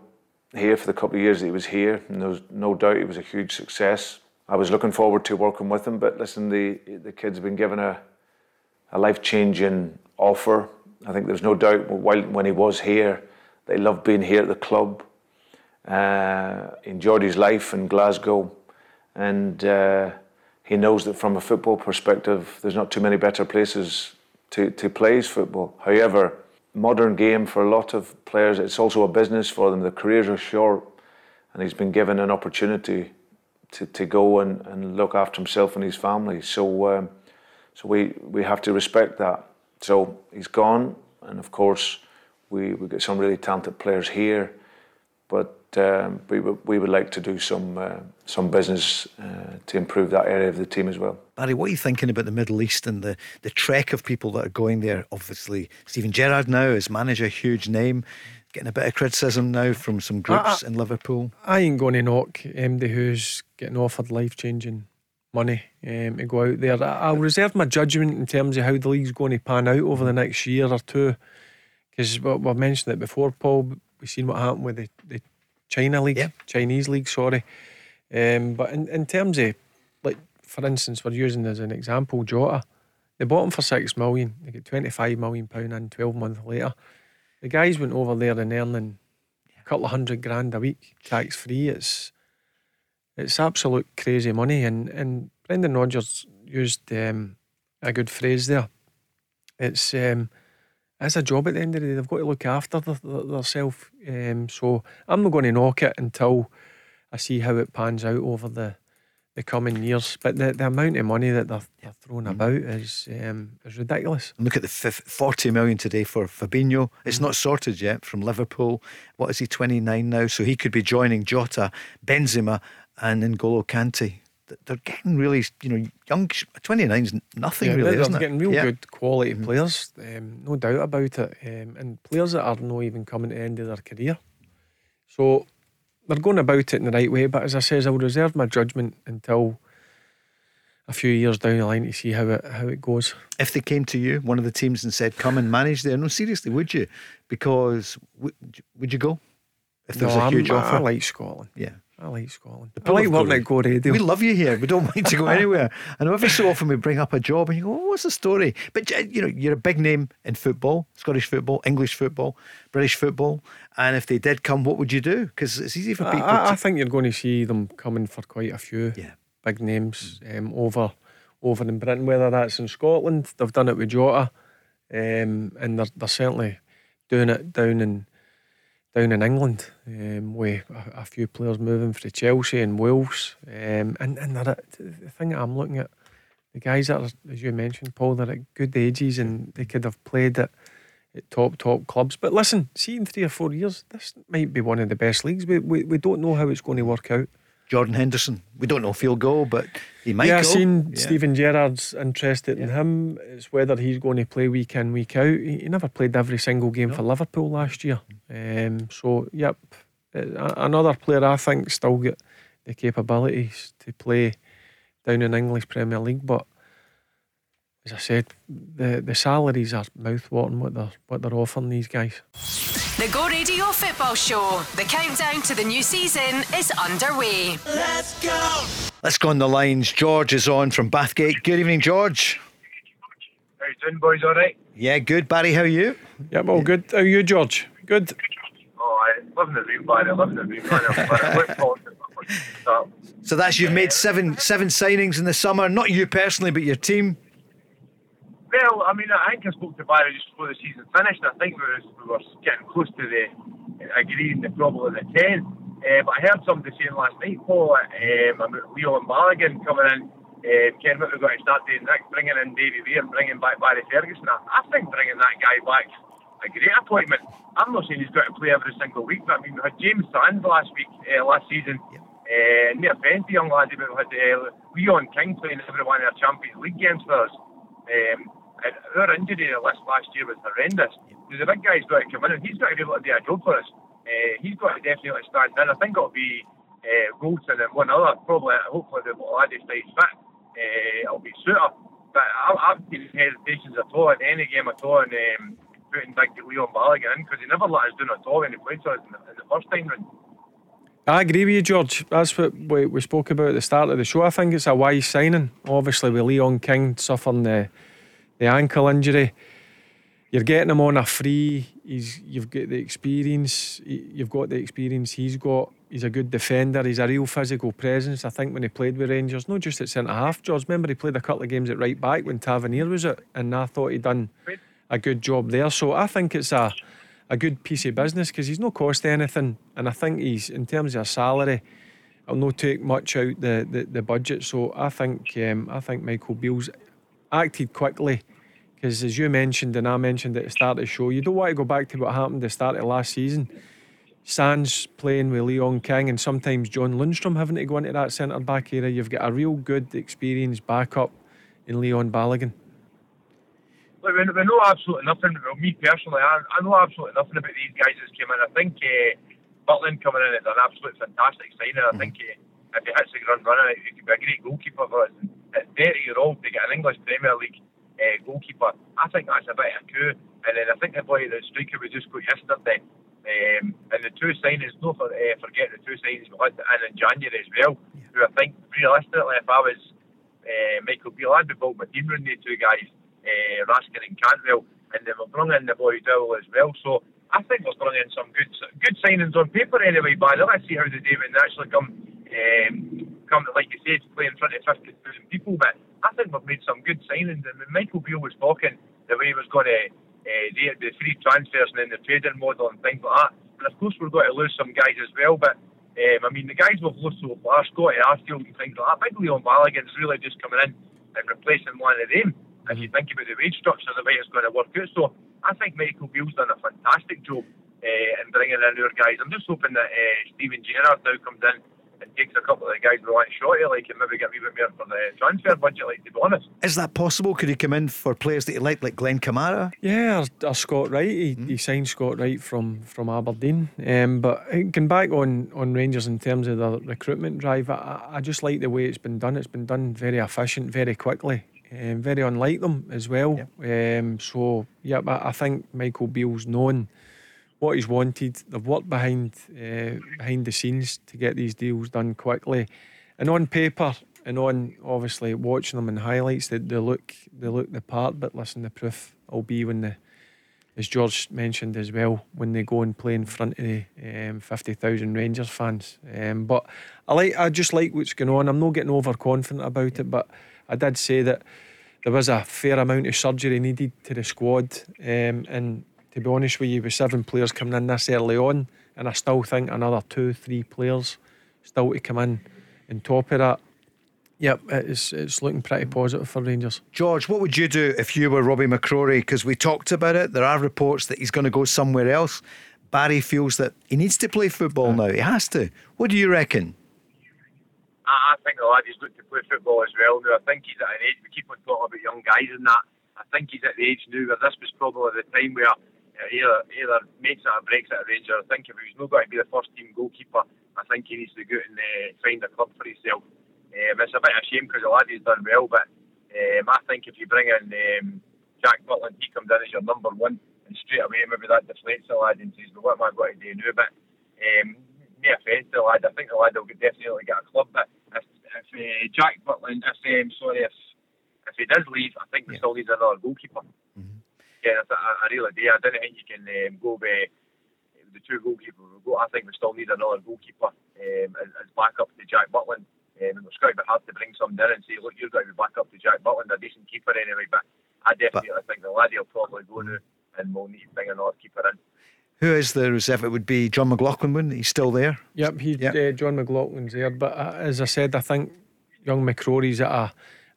here for the couple of years that he was here, and there was no doubt he was a huge success. I was looking forward to working with him, but listen, the the kid's been given a a life changing offer I think there's no doubt while, when he was here, they loved being here at the club. Uh, enjoyed his life in Glasgow, and uh, he knows that from a football perspective, there's not too many better places to, to play his football. However, modern game for a lot of players, it's also a business for them. Their careers are short, and he's been given an opportunity to, to go and, and look after himself and his family. So, um, so we, we have to respect that. So he's gone, and of course, we we get some really talented players here, but um, we would we would like to do some uh, some business uh, to improve that area of the team as well. Barry, what are you thinking about the Middle East and the the trek of people that are going there? Obviously, Steven Gerrard now is manager, huge name, getting a bit of criticism now from some groups I, in Liverpool. I ain't going to knock MD who's getting offered life changing money um, to go out there. I'll reserve my judgment in terms of how the league's going to pan out over the next year or two. Because we've mentioned it before, Paul. We've seen what happened with the, the China League, yeah. Chinese League, sorry. Um, but in, in terms of, like, for instance, we're using as an example Jota. They bought him for six million. They get twenty five million pound in twelve months later. The guys went over there and earning a couple of hundred grand a week, tax free. It's it's absolute crazy money. And and Brendan Rodgers used um, a good phrase there. It's um, it's a job at the end of the day. They've got to look after themselves. Um, so I'm not going to knock it until I see how it pans out over the the coming years. But the, the amount of money that they're, they're throwing mm. about is um, is ridiculous. Look at the 40 million today for Fabinho. It's mm. not sorted yet from Liverpool. What is he, 29 now? So he could be joining Jota, Benzema, and N'Golo Kante they're getting really, you know, young. 29 is nothing yeah, really, they're, they're getting real yeah. good quality mm-hmm. players, um, no doubt about it, um, and players that are not even coming to the end of their career. So they're going about it in the right way. But as I says, I'll reserve my judgment until a few years down the line to see how it how it goes. If they came to you, one of the teams, and said, "Come and manage there," no, seriously, would you? Because would, would you go if there's no, a huge I'm, offer? I like Scotland. Yeah. I like Scotland. The I like working at Go Radio. We love you here. We don't want to go anywhere. I know every so often we bring up a job and you go, oh, what's the story? But you know, you're a big name in football, Scottish football, English football, British football. And if they did come, what would you do? Because it's easy for people. I, I, I, think you're going to see them coming for quite a few yeah. big names um, over over in Britain. Whether that's in Scotland, they've done it with Jota, um, and they're, they're certainly doing it down in down in England um, with a, few players moving for Chelsea and Wolves. Um, and and the thing I'm looking at, the guys that are, as you mentioned, Paul, they're at good ages and they could have played at, at top, top clubs. But listen, see, in three or four years, this might be one of the best leagues. We, we, we don't know how it's going to work out. Jordan Henderson. We don't know if he'll go, but he might. Yeah, I've seen yeah. Steven Gerrard's interested yeah. in him. It's whether he's going to play week in, week out. He, he never played every single game no. for Liverpool last year. Um, so, yep, uh, another player I think still get the capabilities to play down in English Premier League, but as I said, the the salaries are mouth-watering what they're what they're offering these guys. The Go Radio Football Show. The countdown to the new season is underway. Let's go. Let's go on the lines. George is on from Bathgate. Good evening, George. How you doing, boys? All right? Yeah, good. Barry, how are you? Yeah, well, good. How are you, George? Good. Oh, I living the dream, Barry. Living the dream. so that's you've made seven seven signings in the summer. Not you personally, but your team. Well, I mean, I think I spoke to Barry just before the season finished. I think we, was, we were getting close to the agreeing the probably the ten. Uh, but I heard somebody saying last night, Paul, um, about Leon Balogun coming in. Uh, Ken, what we're going to start doing next, bringing in Davy Weir and bringing back Barry Ferguson. I, I think bringing that guy back a great appointment. I'm not saying he's got to play every single week, but I mean, we had James Sands last week, uh, last season. Yep. Uh, near plenty young lads, but we had uh, Leon King playing every one of our Champions League games for us. Um, and our injury list last year was horrendous. The big guy's got to come in and he's got to be able to do a job for us. Uh, he's got to definitely stand in. I think it'll be uh, Goldson and one other, probably, hopefully, the laddie stays fit. Uh, it'll be Souttar. But I, I've been hesitations at all in any game at all in um, putting big Leon Balogun in because he never let us do it at all when he played for us in the, in the first time round. I agree with you, George. That's what we, we spoke about at the start of the show. I think it's a wise signing. Obviously, with Leon King suffering the the ankle injury. You're getting him on a free. He's you've got the experience. You've got the experience he's got. He's a good defender. He's a real physical presence. I think when he played with Rangers, not just at centre half, George. Remember he played a couple of games at right back when Tavernier was it, and I thought he'd done a good job there. So I think it's a a good piece of business because he's not cost anything, and I think he's in terms of a salary. I'll not take much out the, the, the budget, so I think um, I think Michael Beale's acted quickly because, as you mentioned and I mentioned at the start of the show, you don't want to go back to what happened at the start of last season. Sands playing with Leon King and sometimes John Lundstram having to go into that centre back area. You've got a real good experienced backup in Leon Balogun. Look, we, we know absolutely nothing. Well, me personally, I, I know absolutely nothing about these guys that came in. I think uh, Butland coming in is an absolute fantastic signing. I think uh, if he hits the ground running, he could be a great goalkeeper for us. 30 year old to get an English Premier League uh, goalkeeper, I think that's a bit of a coup. And then I think the boy, the striker we just got yesterday, um, and the two signings, don't for, uh, forget the two signings we had in in January as well, yeah. who I think realistically, if I was uh, Michael Beale, I'd be built my team around the two guys, uh, Raskin and Cantwell, and then we've brought in the boy Dowell as well. So I think we're bringing in some good good signings on paper anyway, but let's see how the day when they actually come, um, come like you said, play in front of 50,000 people. But I think we've made some good signings, and when Michael Beale was talking the way he was going to uh, the, the free transfers and then the trading model and things like that. And of course, we're going to lose some guys as well. But um, I mean, the guys we've lost so far, Scotty Arfield and things like that, big Leon Balogun's really just coming in and replacing one of them. If you think about the wage structure, the way it's going to work out. So I think Michael Beale's done a fantastic job uh, in bringing in our guys. I'm just hoping that uh, Steven Gerrard now comes in and takes a couple of the guys we want shorty, like, and maybe get a wee bit more for the transfer budget, like, to be honest. Is that possible? Could he come in for players that you like, like Glenn Kamara? Yeah, or, or Scott Wright. He, mm. he, signed Scott Wright from, from Aberdeen. Um, but going back on, on Rangers in terms of the recruitment drive, I, I just like the way it's been done. It's been done very efficient, very quickly. Um, very unlike them as well. Yeah. Um, so, yeah, but I think Michael Beale's known what he's wanted. They've worked behind uh, behind the scenes to get these deals done quickly, and on paper and on obviously watching them in highlights, they, they look they look the part. But listen, the proof will be when the as George mentioned as well, when they go and play in front of the um, fifty thousand Rangers fans. Um, but I like I just like what's going on. I'm not getting overconfident about it, but I did say that there was a fair amount of surgery needed to the squad, um, and to be honest with you, with seven players coming in this early on, and I still think another two, three players still to come in on top of that. Yep, it's it's looking pretty positive for Rangers. George, what would you do if you were Robbie McCrorie? Because we talked about it. There are reports that he's going to go somewhere else. Barry feels that he needs to play football now. He has to. What do you reckon? I think the lad is good to play football as well. Now I think he's at an age. We keep on talking about young guys and that. I think he's at the age now where this was probably the time where either either makes it or breaks it at Rangers. I think if he's not going to be the first team goalkeeper, I think he needs to go and uh, find a club for himself. Um, it's a bit of a shame because the lad has done well, but um, I think if you bring in um, Jack Butland, he comes in as your number one, and straight away maybe that deflates the lad and says, "Well, what am I going to do now?" But um, no offence to the lad, I think the lad will definitely get a club. But if, if uh, Jack Butland, if um, sorry, if if he does leave, I think we yeah. still need another goalkeeper. Yeah, I, I really do. I don't think you can um, go with the two goalkeepers we've got. I think we still need another goalkeeper um, as, as backup to Jack Butland. Um, and it's going to be hard to bring somebody in and say, look, you're going to be back up to Jack Butland, a decent keeper anyway. But I definitely but, think the laddie will probably go now and we'll need to bring another keeper in. Who is the reserve? It would be John McLaughlin, wouldn't he? He's still there? Yep, he, yep. Uh, John McLaughlin's there. But uh, as I said, I think young McCrorie's at a,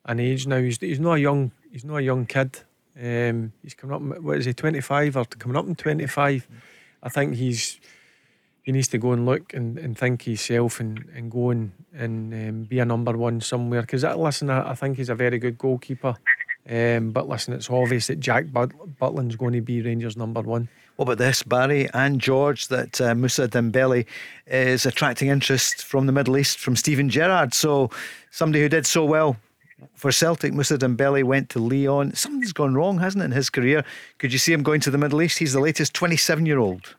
an age now. He's, he's not a young he's not a young kid. Um, he's coming up. What is he? Twenty five or coming up in twenty five? I think he's he needs to go and look and, and think himself and, and go and, and um, be a number one somewhere. Because listen, I, I, think he's a very good goalkeeper. Um, but listen, it's obvious that Jack But- Butland's going to be Rangers number one. What about this, Barry and George? That uh, Moussa Dembele is attracting interest from the Middle East from Steven Gerrard. So somebody who did so well for Celtic, Moussa Dembele went to Lyon. Something's gone wrong, hasn't it, in his career? Could you see him going to the Middle East? He's the latest 27 year old.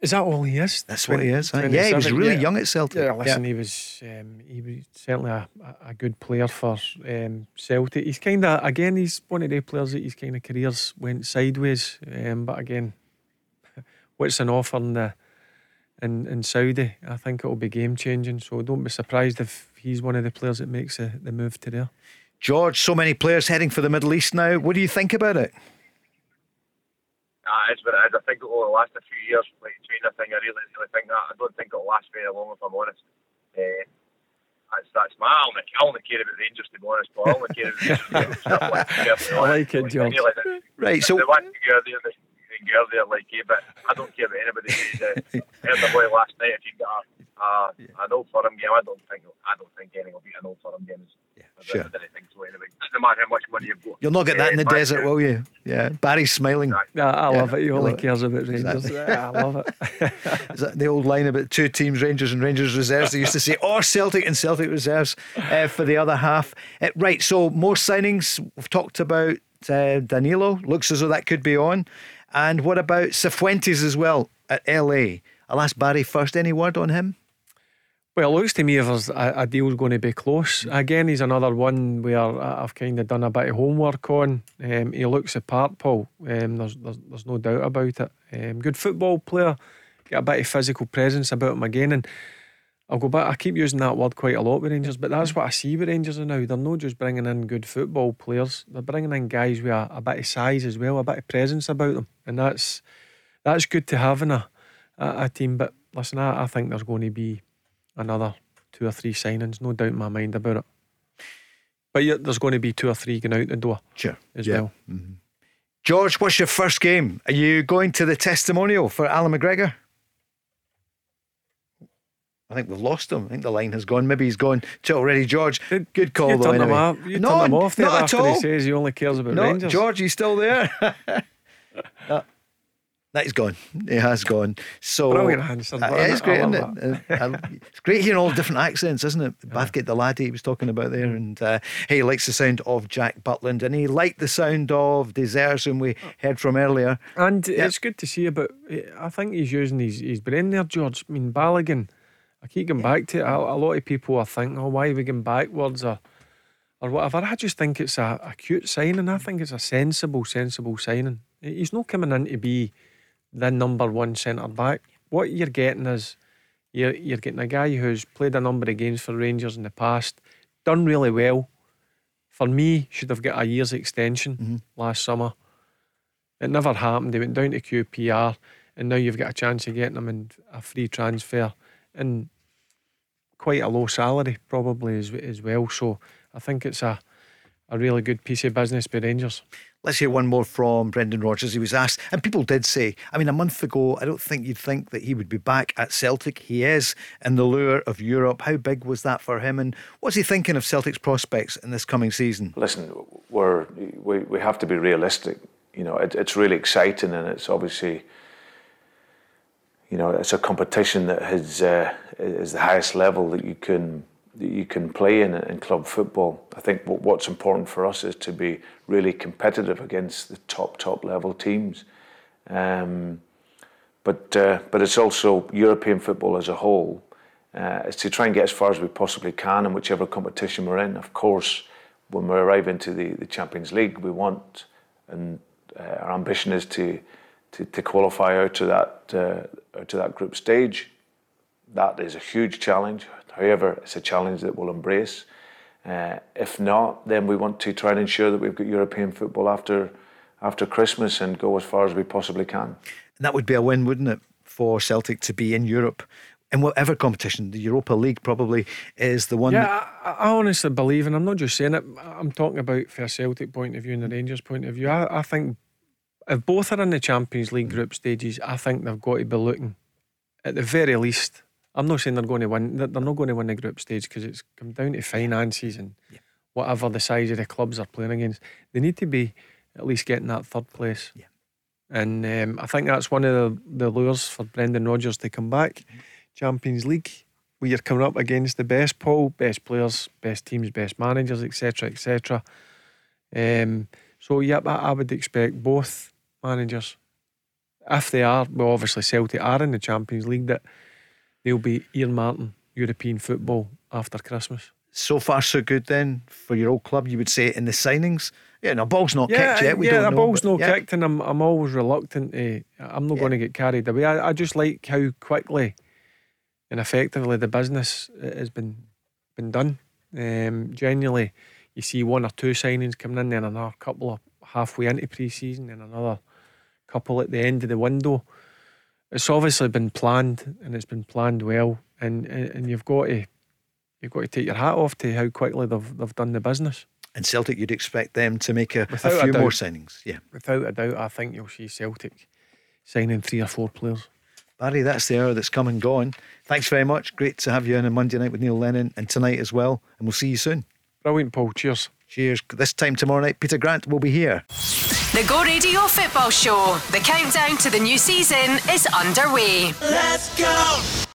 Is that all he is? That's 20, what he is. Yeah, he was really yeah. young at Celtic. Yeah, listen, yeah. he was um, he was certainly a, a good player for um, Celtic. He's kind of again, he's one of the players that his kind of careers went sideways. Um, but again, what's an offer in the in, in Saudi? I think it will be game changing. So don't be surprised if he's one of the players that makes the, the move to there. George, so many players heading for the Middle East now. What do you think about it? Uh, it's what it is. I think it will last a few years. Like China thing, I really, really think that. I don't think it'll last very long, if I'm honest. Uh, that's, that's my. I only, I only care about Rangers, to be honest. But I only care about Rangers. I like it, George. Right, so. They want to go there, they, they go earlier, like, eh, but I don't care what anybody says. Uh, I heard the boy last night. If you get a, a, an old firm game, I don't think I don't think anything will beat an old firm game. Yeah, sure. I don't think so anyway. Doesn't matter how much money you've got. You'll not get that in the desert, will you? Yeah. Barry's smiling. Yeah, I love it. He only cares about Rangers. Exactly. Yeah, I love it. Is that the old line about two teams, Rangers and Rangers reserves? They used to say, or Celtic and Celtic reserves uh, for the other half. Uh, right, so more signings. We've talked about uh, Danilo. Looks as though that could be on. And what about Cifuentes as well at LA? I'll ask Barry first. Any word on him? Well, it looks to me if there's a, a deal's going to be close. Again, he's another one where I've kind of done a bit of homework on. Um, he looks the part, Paul. Um, there's, there's there's no doubt about it. Um, good football player, got a bit of physical presence about him again. And I'll go back. I keep using that word quite a lot with Rangers, but that's what I see with Rangers now. They're not just bringing in good football players; they're bringing in guys with a, a bit of size as well, a bit of presence about them, and that's that's good to have in a a, a team. But listen, I, I think there's going to be another two or three signings, no doubt in my mind about it. But yeah, there's going to be two or three going out the door Sure. as Yeah. well. Mm-hmm. George, what's your first game? Are you going to the testimonial for Allan McGregor? I think we've lost him. I think the line has gone. Maybe he's gone to already. George, good call You though. turn him anyway. off. You no, turn him off there not at all. he says he only cares about No, Rangers. George, you still there? no. That is gone. He has gone. So Brilliant Uh, it's great, isn't it? Uh, it's great hearing all different accents, isn't it? Bathgate the laddie he was talking about there, and uh, he likes the sound of Jack Butland, and he liked the sound of Dessers, whom we heard from earlier. And Yeah. it's good to see about. I think he's using his, his brain there, George. I mean, Balogun. I keep going back to it. A, a lot of people are thinking, "Oh, why are we going backwards?" or or whatever. I just think it's a, a cute signing. I think it's a sensible, sensible signing. He's not coming in to be the number one centre back. What you're getting is you're you're getting a guy who's played a number of games for Rangers in the past, done really well. For me, should have got a year's extension mm-hmm. last summer. It never happened. They went down to QPR, and now you've got a chance of getting him in a free transfer and quite a low salary, probably as, as well. So I think it's a, a really good piece of business by Rangers. Let's hear one more from Brendan Rodgers. He was asked, and people did say, I mean, a month ago, I don't think you'd think that he would be back at Celtic. He is in the lure of Europe. How big was that for him? And what's he thinking of Celtic's prospects in this coming season? Listen, we're, we we have to be realistic. You know, it, it's really exciting, and it's obviously, you know, it's a competition that has uh, is the highest level that you can that you can play in in club football. I think what's important for us is to be really competitive against the top top level teams. Um, but uh, but it's also European football as a whole. Uh, is to try and get as far as we possibly can in whichever competition we're in. Of course, when we arrive into the, the Champions League, we want and uh, our ambition is to, to to qualify out to that uh, out to that group stage. That is a huge challenge. However, it's a challenge that we'll embrace. Uh, if not, then we want to try and ensure that we've got European football after after Christmas and go as far as we possibly can. And that would be a win, wouldn't it, for Celtic to be in Europe? In whatever competition, the Europa League probably is the one. Yeah, that- I, I honestly believe, and I'm not just saying it, I'm talking about for a Celtic point of view and the Rangers point of view. I, I think if both are in the Champions League group stages, I think they've got to be looking at the very least. I'm not saying they're going to win, they're they're not going to win the group stage because it's come down to finances and whatever the size of the clubs are playing against. They need to be at least getting that third place. Yeah. And um, I think that's one of the, the lures for Brendan Rodgers to come back. Champions League, where you're coming up against the best, Paul, best players, best teams, best managers, etc., etc. Um, so, yep, I, I would expect both managers, if they are, well, obviously Celtic are in the Champions League, that they'll be earmarking European football after Christmas. so far, so good then for your old club, you would say, in the signings? Yeah, no, ball's not kicked yet. We yeah, don't the know. ball's not yeah. kicked, and I'm I'm always reluctant to. I'm not Yeah. going to get carried away. I, I just like how quickly and effectively the business has been been done. Um, genuinely, you see one or two signings coming in, then another couple of halfway into pre-season, and another couple at the end of the window. It's obviously been planned, and it's been planned well, and and, you've got to you've got to take your hat off to how quickly they've they've done the business. And Celtic, you'd expect them to make a, a Without a few more signings. Yeah. without a doubt, I think you'll see Celtic signing three or four players. Barry, that's the hour that's come and gone. Thanks very much. Great to have you on a Monday night with Neil Lennon and tonight as well. And we'll see you soon. Brilliant, Paul. Cheers. Cheers. This time tomorrow night, Peter Grant will be here. The Go Radio Football Show. The countdown to the new season is underway. Let's go!